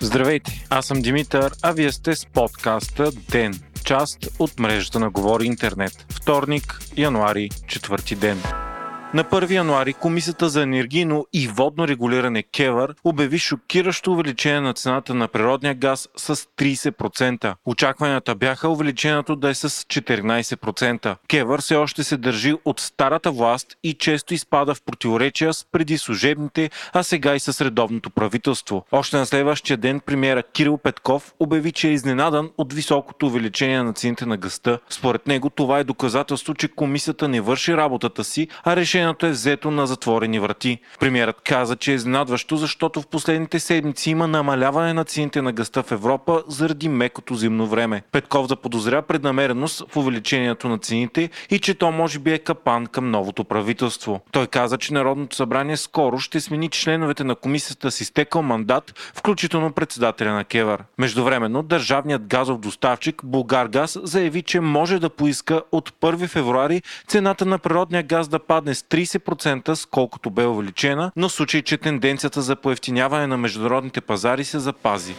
Здравейте, аз съм Димитър, а вие сте с подкаста ДЕН, част от мрежата на Говори Интернет. Вторник, януари, четвърти ден. На 1 януари Комисията за енергийно и водно регулиране КЕВър обяви шокиращо увеличение на цената на природния газ с 30%. Очакванията бяха увеличението да е с 14%. КЕВър все още се държи от старата власт и често изпада в противоречия с преди служебните, а сега и с редовното правителство. Още на следващия ден премиера Кирил Петков обяви, че е изненадан от високото увеличение на цените на гъста. Според него това е доказателство, че комисията не върши работата си, а решение решението е взето на затворени врати. Премьерът каза, че е изненадващо, защото в последните седмици има намаляване на цените на гъста в Европа заради мекото зимно време. Петков заподозря преднамереност в увеличението на цените и че то може би е капан към новото правителство. Той каза, че Народното събрание скоро ще смени членовете на комисията с изтекал мандат, включително председателя на Кевър. Междувременно, държавният газов доставчик Булгаргаз заяви, че може да поиска от 1 февруари цената на природния газ да падне с 30%, сколкото бе увеличена, но случай, че тенденцията за поевтиняване на международните пазари се запази.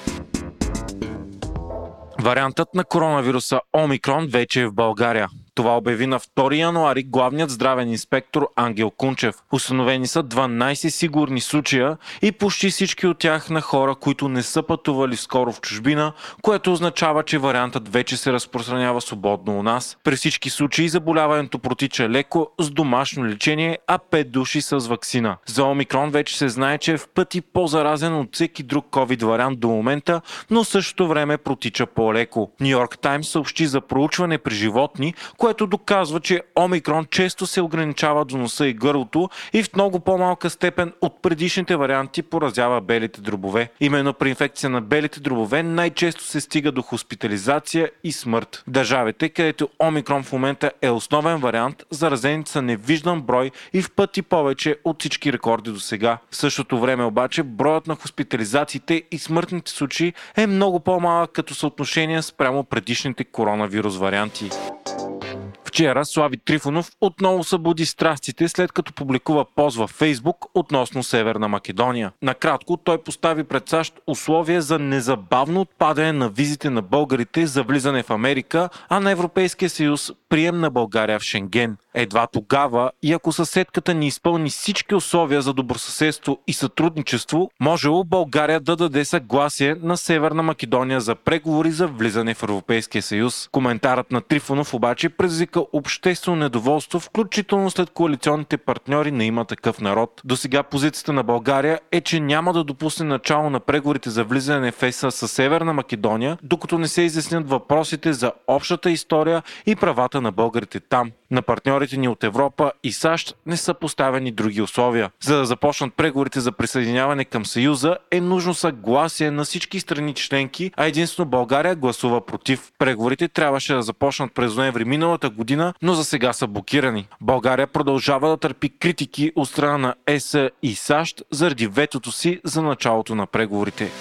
Вариантът на коронавируса Омикрон вече е в България. Това обяви на 2 януари главният здравен инспектор Ангел Кунчев. Установени са 12 сигурни случая и почти всички от тях на хора, които не са пътували скоро в чужбина, което означава, че вариантът вече се разпространява свободно у нас. При всички случаи заболяването протича леко с домашно лечение, а 5 души с вакцина. За Омикрон вече се знае, че е в пъти по-заразен от всеки друг COVID вариант до момента, но същото време протича по-леко. Нью Йорк Таймс съобщи за проучване при животни, което което доказва, че омикрон често се ограничава до носа и гърлото и в много по-малка степен от предишните варианти поразява белите дробове. Именно при инфекция на белите дробове най-често се стига до хоспитализация и смърт. Държавите, където омикрон в момента е основен вариант, заразените са невиждан брой и в пъти повече от всички рекорди до сега. В същото време обаче броят на хоспитализациите и смъртните случаи е много по-малък като съотношение спрямо предишните коронавирус варианти. Вчера Слави Трифонов отново събуди страстите след като публикува пост във Фейсбук относно Северна Македония. Накратко той постави пред САЩ условия за незабавно отпадане на визите на българите за влизане в Америка, а на Европейския съюз прием на България в Шенген. Едва тогава и ако съседката ни изпълни всички условия за добросъседство и сътрудничество, можело България да даде съгласие на Северна Македония за преговори за влизане в Европейския съюз. Коментарът на Трифонов обаче предизвика обществено недоволство, включително след коалиционните партньори на има такъв народ. До сега позицията на България е, че няма да допусне начало на преговорите за влизане в ЕСА с Северна Македония, докато не се изяснят въпросите за общата история и правата на българите там. На партньорите ни от Европа и САЩ не са поставени други условия. За да започнат преговорите за присъединяване към Съюза е нужно съгласие на всички страни членки, а единствено България гласува против. Преговорите трябваше да започнат през ноември миналата година, но за сега са блокирани. България продължава да търпи критики от страна на ЕС и САЩ заради ветото си за началото на преговорите.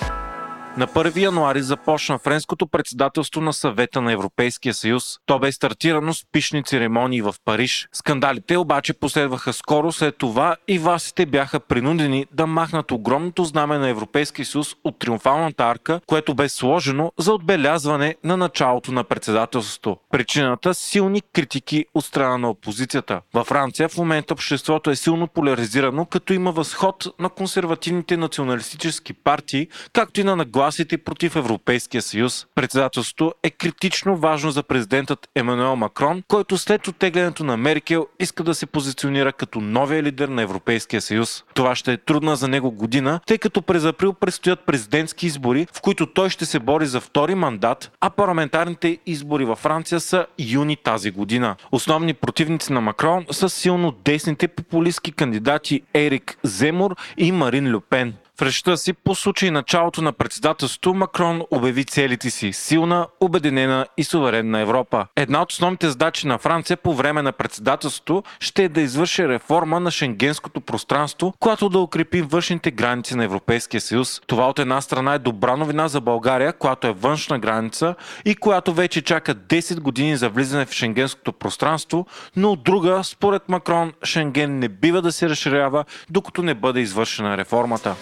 На 1 януари започна френското председателство на съвета на Европейския съюз. То бе стартирано с пишни церемонии в Париж. Скандалите обаче последваха скоро след това и властите бяха принудени да махнат огромното знаме на Европейския съюз от триумфалната арка, което бе сложено за отбелязване на началото на председателството. Причината – силни критики от страна на опозицията. Във Франция в момента обществото е силно поляризирано, като има възход на консервативните националистически партии, както и на нагласа нагласите против Европейския съюз. Председателството е критично важно за президентът Емануел Макрон, който след оттеглянето на Меркел иска да се позиционира като новия лидер на Европейския съюз. Това ще е трудна за него година, тъй като през април предстоят президентски избори, в които той ще се бори за втори мандат, а парламентарните избори във Франция са юни тази година. Основни противници на Макрон са силно десните популистски кандидати Ерик Земур и Марин Люпен. В речта си по случай началото на председателството Макрон обяви целите си силна, обединена и суверенна Европа. Една от основните задачи на Франция по време на председателството ще е да извърши реформа на шенгенското пространство, която да укрепи външните граници на Европейския съюз. Това от една страна е добра новина за България, която е външна граница и която вече чака 10 години за влизане в шенгенското пространство, но от друга, според Макрон, Шенген не бива да се разширява, докато не бъде извършена реформата.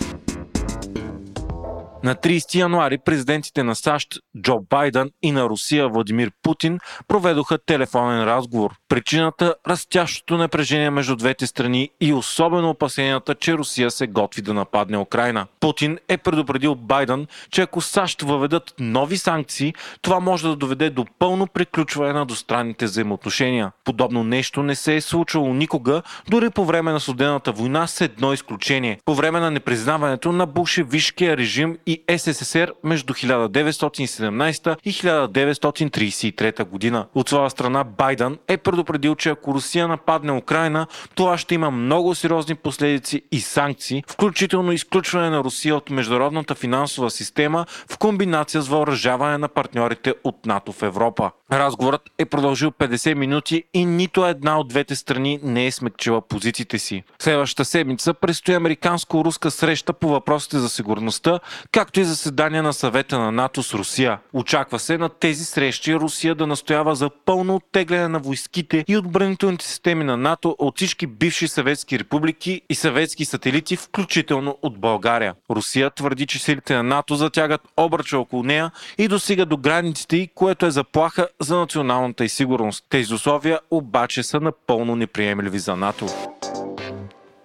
На 30 януари президентите на САЩ Джо Байден и на Русия Владимир Путин проведоха телефонен разговор. Причината – растящото напрежение между двете страни и особено опасенията, че Русия се готви да нападне Украина. Путин е предупредил Байден, че ако САЩ въведат нови санкции, това може да доведе до пълно приключване на двустранните взаимоотношения. Подобно нещо не се е случвало никога, дори по време на Судената война с едно изключение. По време на непризнаването на бушевишкия режим и СССР между 1917 и 1933 година. От своя страна Байден е предупредил, че ако Русия нападне Украина, това ще има много сериозни последици и санкции, включително изключване на Русия от международната финансова система в комбинация с въоръжаване на партньорите от НАТО в Европа. Разговорът е продължил 50 минути и нито една от двете страни не е смекчила позициите си. Следващата седмица предстои американско-руска среща по въпросите за сигурността, както и заседание на съвета на НАТО с Русия. Очаква се на тези срещи Русия да настоява за пълно оттегляне на войските и отбранителните системи на НАТО от всички бивши съветски републики и съветски сателити, включително от България. Русия твърди, че силите на НАТО затягат обръча около нея и достига до границите й, което е заплаха за националната и сигурност. Тези условия обаче са напълно неприемливи за НАТО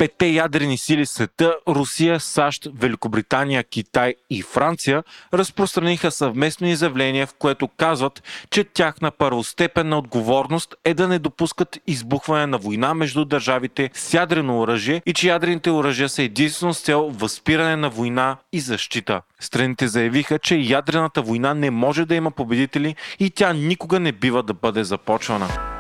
петте ядрени сили света Русия, САЩ, Великобритания, Китай и Франция разпространиха съвместно изявление, в което казват, че тяхна първостепенна отговорност е да не допускат избухване на война между държавите с ядрено оръжие и че ядрените оръжия са единствено с цел възпиране на война и защита. Страните заявиха, че ядрената война не може да има победители и тя никога не бива да бъде започвана.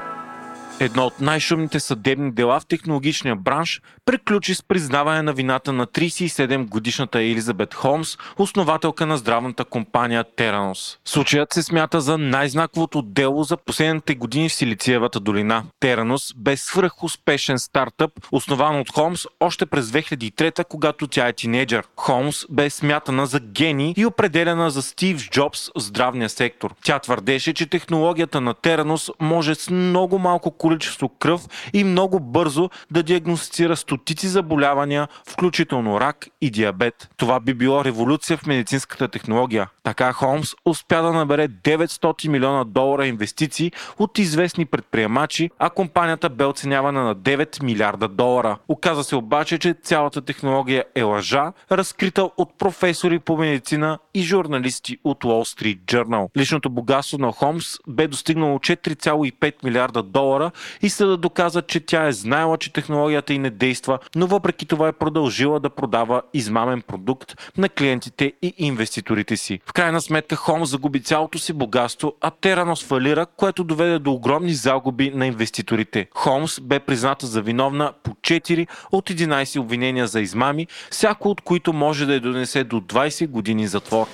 Едно от най-шумните съдебни дела в технологичния бранш приключи с признаване на вината на 37-годишната Елизабет Холмс, основателка на здравната компания Теранос. Случаят се смята за най-знаковото дело за последните години в Силициевата долина. Теранос бе свръхуспешен стартъп, основан от Холмс още през 2003, когато тя е тинейджър. Холмс бе смятана за гений и определена за Стив Джобс в здравния сектор. Тя твърдеше, че технологията на Теранос може с много малко количество кръв и много бързо да диагностицира стотици заболявания, включително рак и диабет. Това би било революция в медицинската технология. Така Холмс успя да набере 900 милиона долара инвестиции от известни предприемачи, а компанията бе оценявана на 9 милиарда долара. Оказа се обаче, че цялата технология е лъжа, разкрита от професори по медицина и журналисти от Wall Street Journal. Личното богатство на Холмс бе достигнало 4,5 милиарда долара и съда доказа, че тя е знаела, че технологията й не действа, но въпреки това е продължила да продава измамен продукт на клиентите и инвеститорите си. В крайна сметка Холмс загуби цялото си богатство, а Теранос фалира, което доведе до огромни загуби на инвеститорите. Холмс бе призната за виновна по 4 от 11 обвинения за измами, всяко от които може да я донесе до 20 години затвор.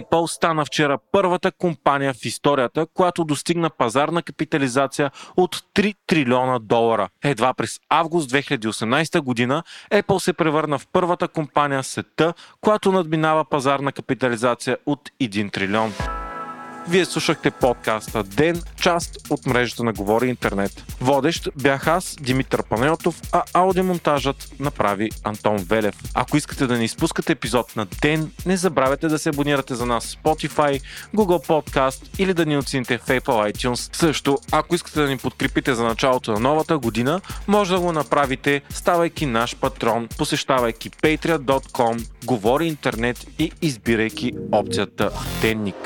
Apple стана вчера първата компания в историята, която достигна пазарна капитализация от 3 трилиона долара. Едва през август 2018 година Apple се превърна в първата компания в света, която надминава пазарна капитализация от 1 трилион. Вие слушахте подкаста Ден, част от мрежата на Говори Интернет. Водещ бях аз, Димитър Панелтов, а аудиомонтажът направи Антон Велев. Ако искате да не изпускате епизод на Ден, не забравяйте да се абонирате за нас в Spotify, Google Podcast или да ни оцените в Apple iTunes. Също, ако искате да ни подкрепите за началото на новата година, може да го направите, ставайки наш патрон, посещавайки patreon.com, Говори Интернет и избирайки опцията Денник.